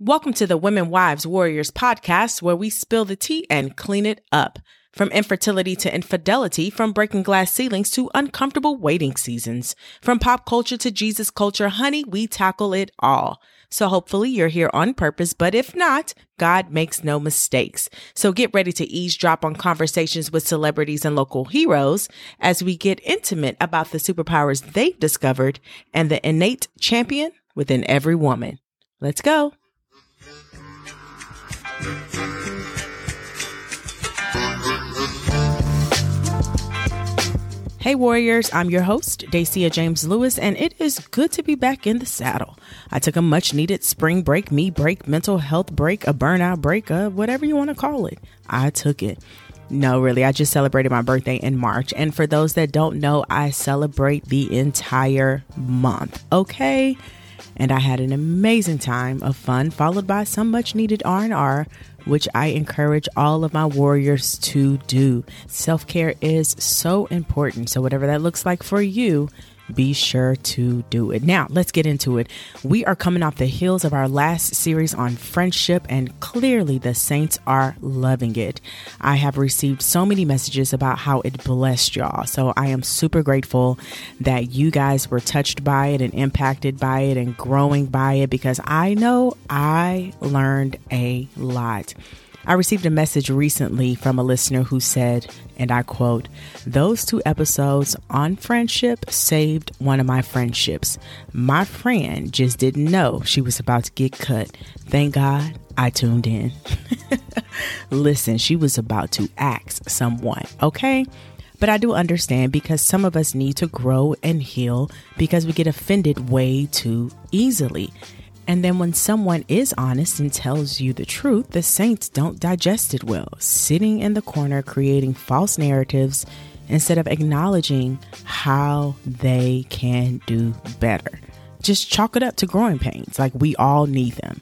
Welcome to the Women Wives Warriors podcast, where we spill the tea and clean it up. From infertility to infidelity, from breaking glass ceilings to uncomfortable waiting seasons, from pop culture to Jesus culture, honey, we tackle it all. So hopefully you're here on purpose, but if not, God makes no mistakes. So get ready to eavesdrop on conversations with celebrities and local heroes as we get intimate about the superpowers they've discovered and the innate champion within every woman. Let's go. Hey Warriors, I'm your host, Dacia James Lewis, and it is good to be back in the saddle. I took a much needed spring break, me break, mental health break, a burnout break, uh, whatever you want to call it. I took it. No, really, I just celebrated my birthday in March. And for those that don't know, I celebrate the entire month, okay? And I had an amazing time of fun, followed by some much needed R&R which I encourage all of my warriors to do. Self care is so important. So, whatever that looks like for you, be sure to do it. Now, let's get into it. We are coming off the heels of our last series on friendship, and clearly the saints are loving it. I have received so many messages about how it blessed y'all. So I am super grateful that you guys were touched by it and impacted by it and growing by it because I know I learned a lot. I received a message recently from a listener who said, and I quote, Those two episodes on friendship saved one of my friendships. My friend just didn't know she was about to get cut. Thank God I tuned in. Listen, she was about to axe someone, okay? But I do understand because some of us need to grow and heal because we get offended way too easily. And then when someone is honest and tells you the truth, the saints don't digest it well, sitting in the corner creating false narratives instead of acknowledging how they can do better. Just chalk it up to growing pains, like we all need them.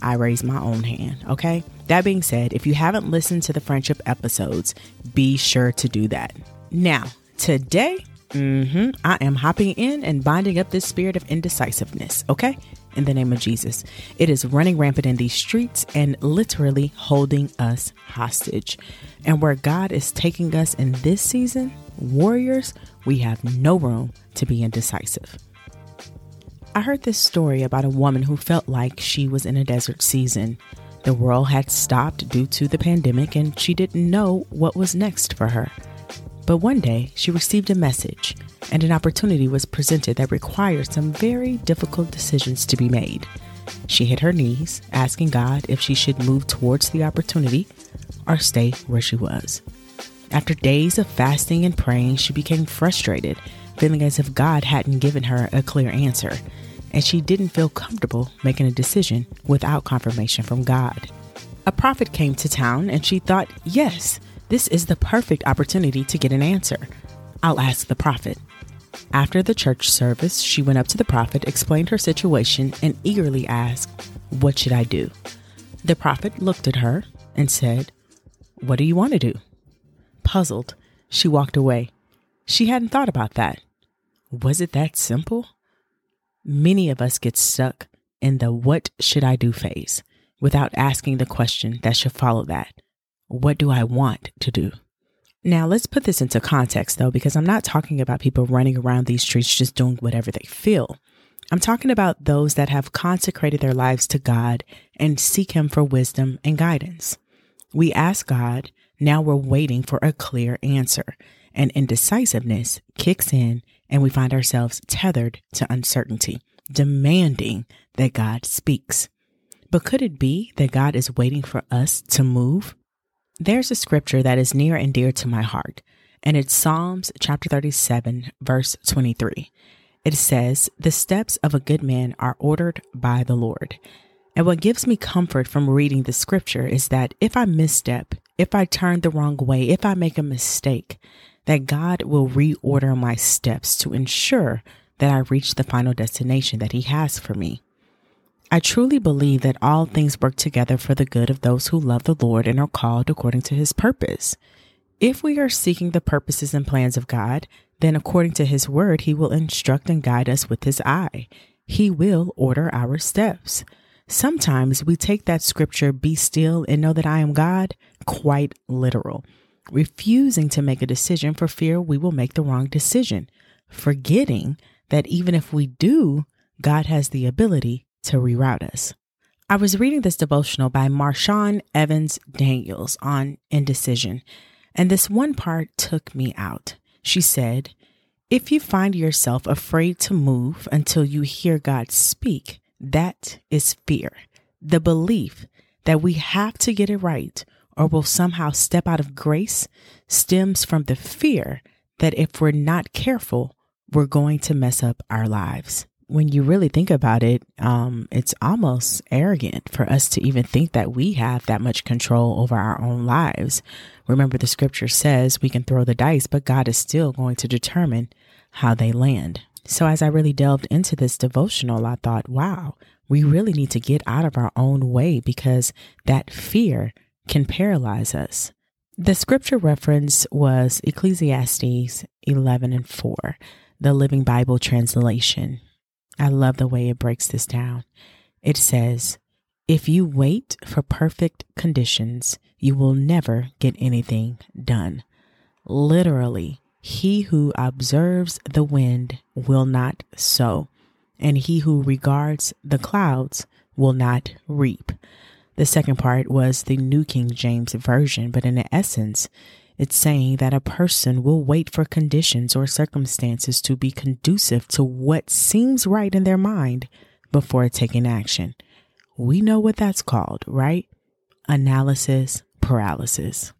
I raise my own hand, okay? That being said, if you haven't listened to the friendship episodes, be sure to do that. Now, today, mm-hmm, I am hopping in and binding up this spirit of indecisiveness, okay? In the name of Jesus. It is running rampant in these streets and literally holding us hostage. And where God is taking us in this season, warriors, we have no room to be indecisive. I heard this story about a woman who felt like she was in a desert season. The world had stopped due to the pandemic and she didn't know what was next for her. But one day she received a message and an opportunity was presented that required some very difficult decisions to be made. She hit her knees, asking God if she should move towards the opportunity or stay where she was. After days of fasting and praying, she became frustrated, feeling as if God hadn't given her a clear answer, and she didn't feel comfortable making a decision without confirmation from God. A prophet came to town, and she thought, yes, this is the perfect opportunity to get an answer. I'll ask the prophet. After the church service, she went up to the prophet, explained her situation, and eagerly asked, What should I do? The prophet looked at her and said, What do you want to do? Puzzled, she walked away. She hadn't thought about that. Was it that simple? Many of us get stuck in the what should I do phase without asking the question that should follow that. What do I want to do? Now, let's put this into context though, because I'm not talking about people running around these streets just doing whatever they feel. I'm talking about those that have consecrated their lives to God and seek Him for wisdom and guidance. We ask God, now we're waiting for a clear answer, and indecisiveness kicks in, and we find ourselves tethered to uncertainty, demanding that God speaks. But could it be that God is waiting for us to move? There's a scripture that is near and dear to my heart, and it's Psalms chapter 37, verse 23. It says, The steps of a good man are ordered by the Lord. And what gives me comfort from reading the scripture is that if I misstep, if I turn the wrong way, if I make a mistake, that God will reorder my steps to ensure that I reach the final destination that He has for me. I truly believe that all things work together for the good of those who love the Lord and are called according to his purpose. If we are seeking the purposes and plans of God, then according to his word, he will instruct and guide us with his eye. He will order our steps. Sometimes we take that scripture, be still and know that I am God, quite literal, refusing to make a decision for fear we will make the wrong decision, forgetting that even if we do, God has the ability to reroute us. I was reading this devotional by Marshawn Evans Daniels on indecision, and this one part took me out. She said, If you find yourself afraid to move until you hear God speak, that is fear. The belief that we have to get it right or will somehow step out of grace stems from the fear that if we're not careful, we're going to mess up our lives. When you really think about it, um, it's almost arrogant for us to even think that we have that much control over our own lives. Remember, the scripture says we can throw the dice, but God is still going to determine how they land. So, as I really delved into this devotional, I thought, wow, we really need to get out of our own way because that fear can paralyze us. The scripture reference was Ecclesiastes 11 and 4, the Living Bible translation. I love the way it breaks this down. It says, If you wait for perfect conditions, you will never get anything done. Literally, he who observes the wind will not sow, and he who regards the clouds will not reap. The second part was the New King James Version, but in essence, it's saying that a person will wait for conditions or circumstances to be conducive to what seems right in their mind before taking action. We know what that's called, right? Analysis paralysis.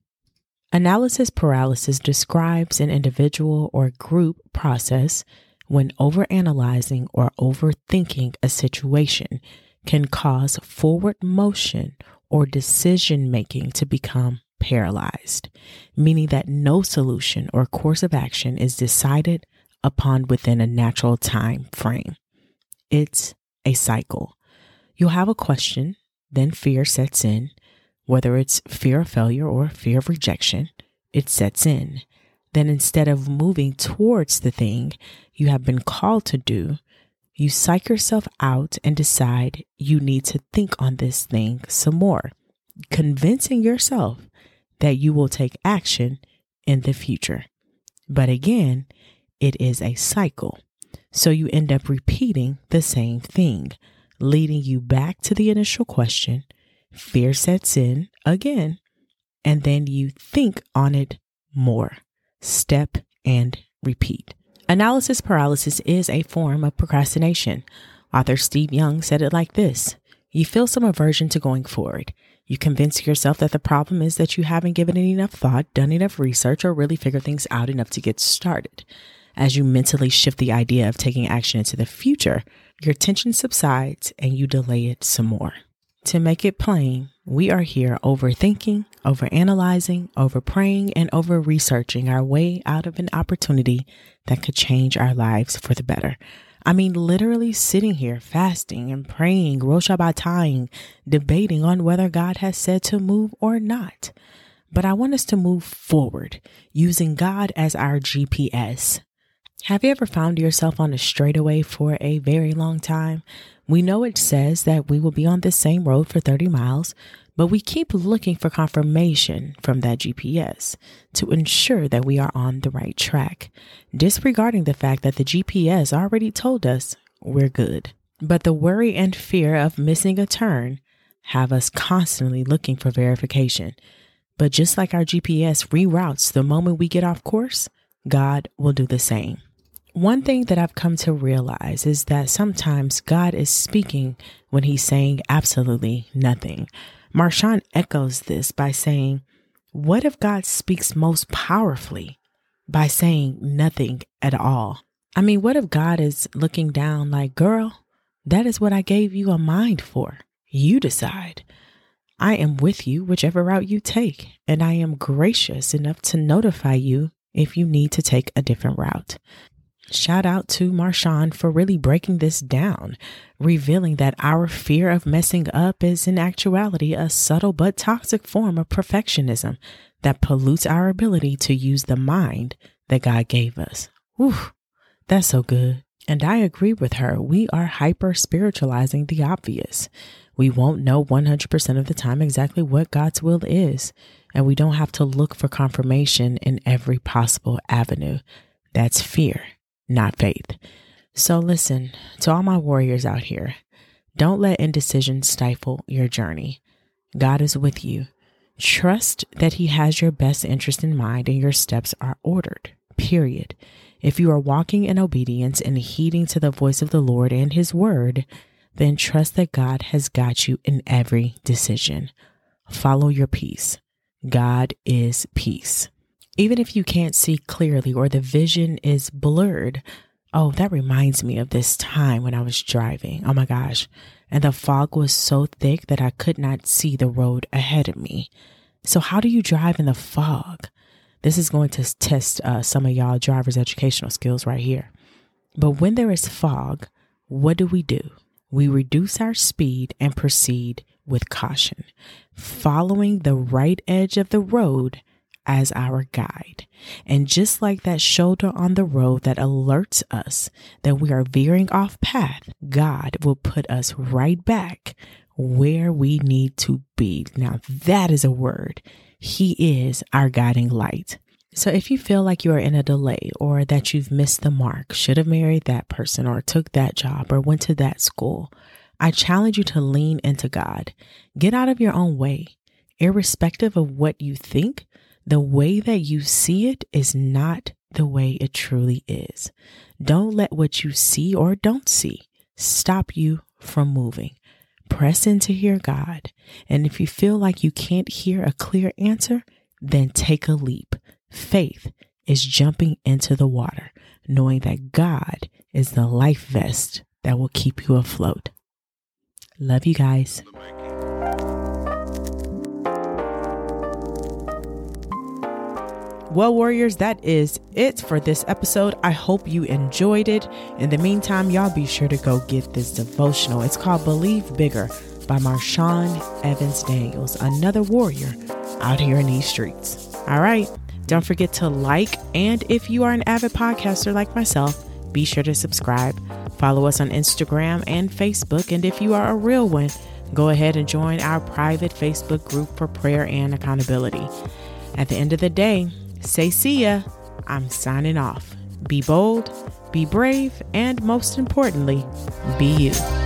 Analysis paralysis describes an individual or group process when overanalyzing or overthinking a situation can cause forward motion or decision making to become paralyzed, meaning that no solution or course of action is decided upon within a natural time frame. It's a cycle. You'll have a question, then fear sets in, whether it's fear of failure or fear of rejection, it sets in. Then instead of moving towards the thing you have been called to do, you psych yourself out and decide you need to think on this thing some more, convincing yourself that you will take action in the future. But again, it is a cycle. So you end up repeating the same thing, leading you back to the initial question fear sets in again, and then you think on it more. Step and repeat. Analysis paralysis is a form of procrastination. Author Steve Young said it like this You feel some aversion to going forward. You convince yourself that the problem is that you haven't given it enough thought, done enough research, or really figured things out enough to get started. As you mentally shift the idea of taking action into the future, your tension subsides and you delay it some more. To make it plain, we are here overthinking, overanalyzing, overpraying, and over researching our way out of an opportunity that could change our lives for the better. I mean, literally sitting here fasting and praying, Rosh debating on whether God has said to move or not. But I want us to move forward using God as our GPS. Have you ever found yourself on a straightaway for a very long time? We know it says that we will be on the same road for 30 miles, but we keep looking for confirmation from that GPS to ensure that we are on the right track, disregarding the fact that the GPS already told us we're good. But the worry and fear of missing a turn have us constantly looking for verification. But just like our GPS reroutes the moment we get off course, God will do the same. One thing that I've come to realize is that sometimes God is speaking when he's saying absolutely nothing. Marshawn echoes this by saying, What if God speaks most powerfully by saying nothing at all? I mean, what if God is looking down like, Girl, that is what I gave you a mind for. You decide. I am with you whichever route you take, and I am gracious enough to notify you if you need to take a different route. Shout out to Marshawn for really breaking this down, revealing that our fear of messing up is in actuality a subtle but toxic form of perfectionism that pollutes our ability to use the mind that God gave us. Whew, that's so good. And I agree with her. We are hyper spiritualizing the obvious. We won't know 100% of the time exactly what God's will is, and we don't have to look for confirmation in every possible avenue. That's fear, not faith. So, listen to all my warriors out here. Don't let indecision stifle your journey. God is with you. Trust that He has your best interest in mind and your steps are ordered, period. If you are walking in obedience and heeding to the voice of the Lord and His word, then trust that God has got you in every decision. Follow your peace. God is peace. Even if you can't see clearly or the vision is blurred, oh, that reminds me of this time when I was driving. Oh my gosh. And the fog was so thick that I could not see the road ahead of me. So, how do you drive in the fog? This is going to test uh, some of y'all driver's educational skills right here. But when there is fog, what do we do? We reduce our speed and proceed with caution, following the right edge of the road as our guide. And just like that shoulder on the road that alerts us that we are veering off path, God will put us right back where we need to be. Now, that is a word. He is our guiding light. So if you feel like you are in a delay or that you've missed the mark, should have married that person or took that job or went to that school, I challenge you to lean into God. Get out of your own way. Irrespective of what you think, the way that you see it is not the way it truly is. Don't let what you see or don't see stop you from moving. Press in to hear God. And if you feel like you can't hear a clear answer, then take a leap. Faith is jumping into the water, knowing that God is the life vest that will keep you afloat. Love you guys. Well, Warriors, that is it for this episode. I hope you enjoyed it. In the meantime, y'all be sure to go get this devotional. It's called Believe Bigger by Marshawn Evans Daniels, another warrior out here in these streets. All right. Don't forget to like, and if you are an avid podcaster like myself, be sure to subscribe. Follow us on Instagram and Facebook. And if you are a real one, go ahead and join our private Facebook group for prayer and accountability. At the end of the day, Say see ya. I'm signing off. Be bold, be brave, and most importantly, be you.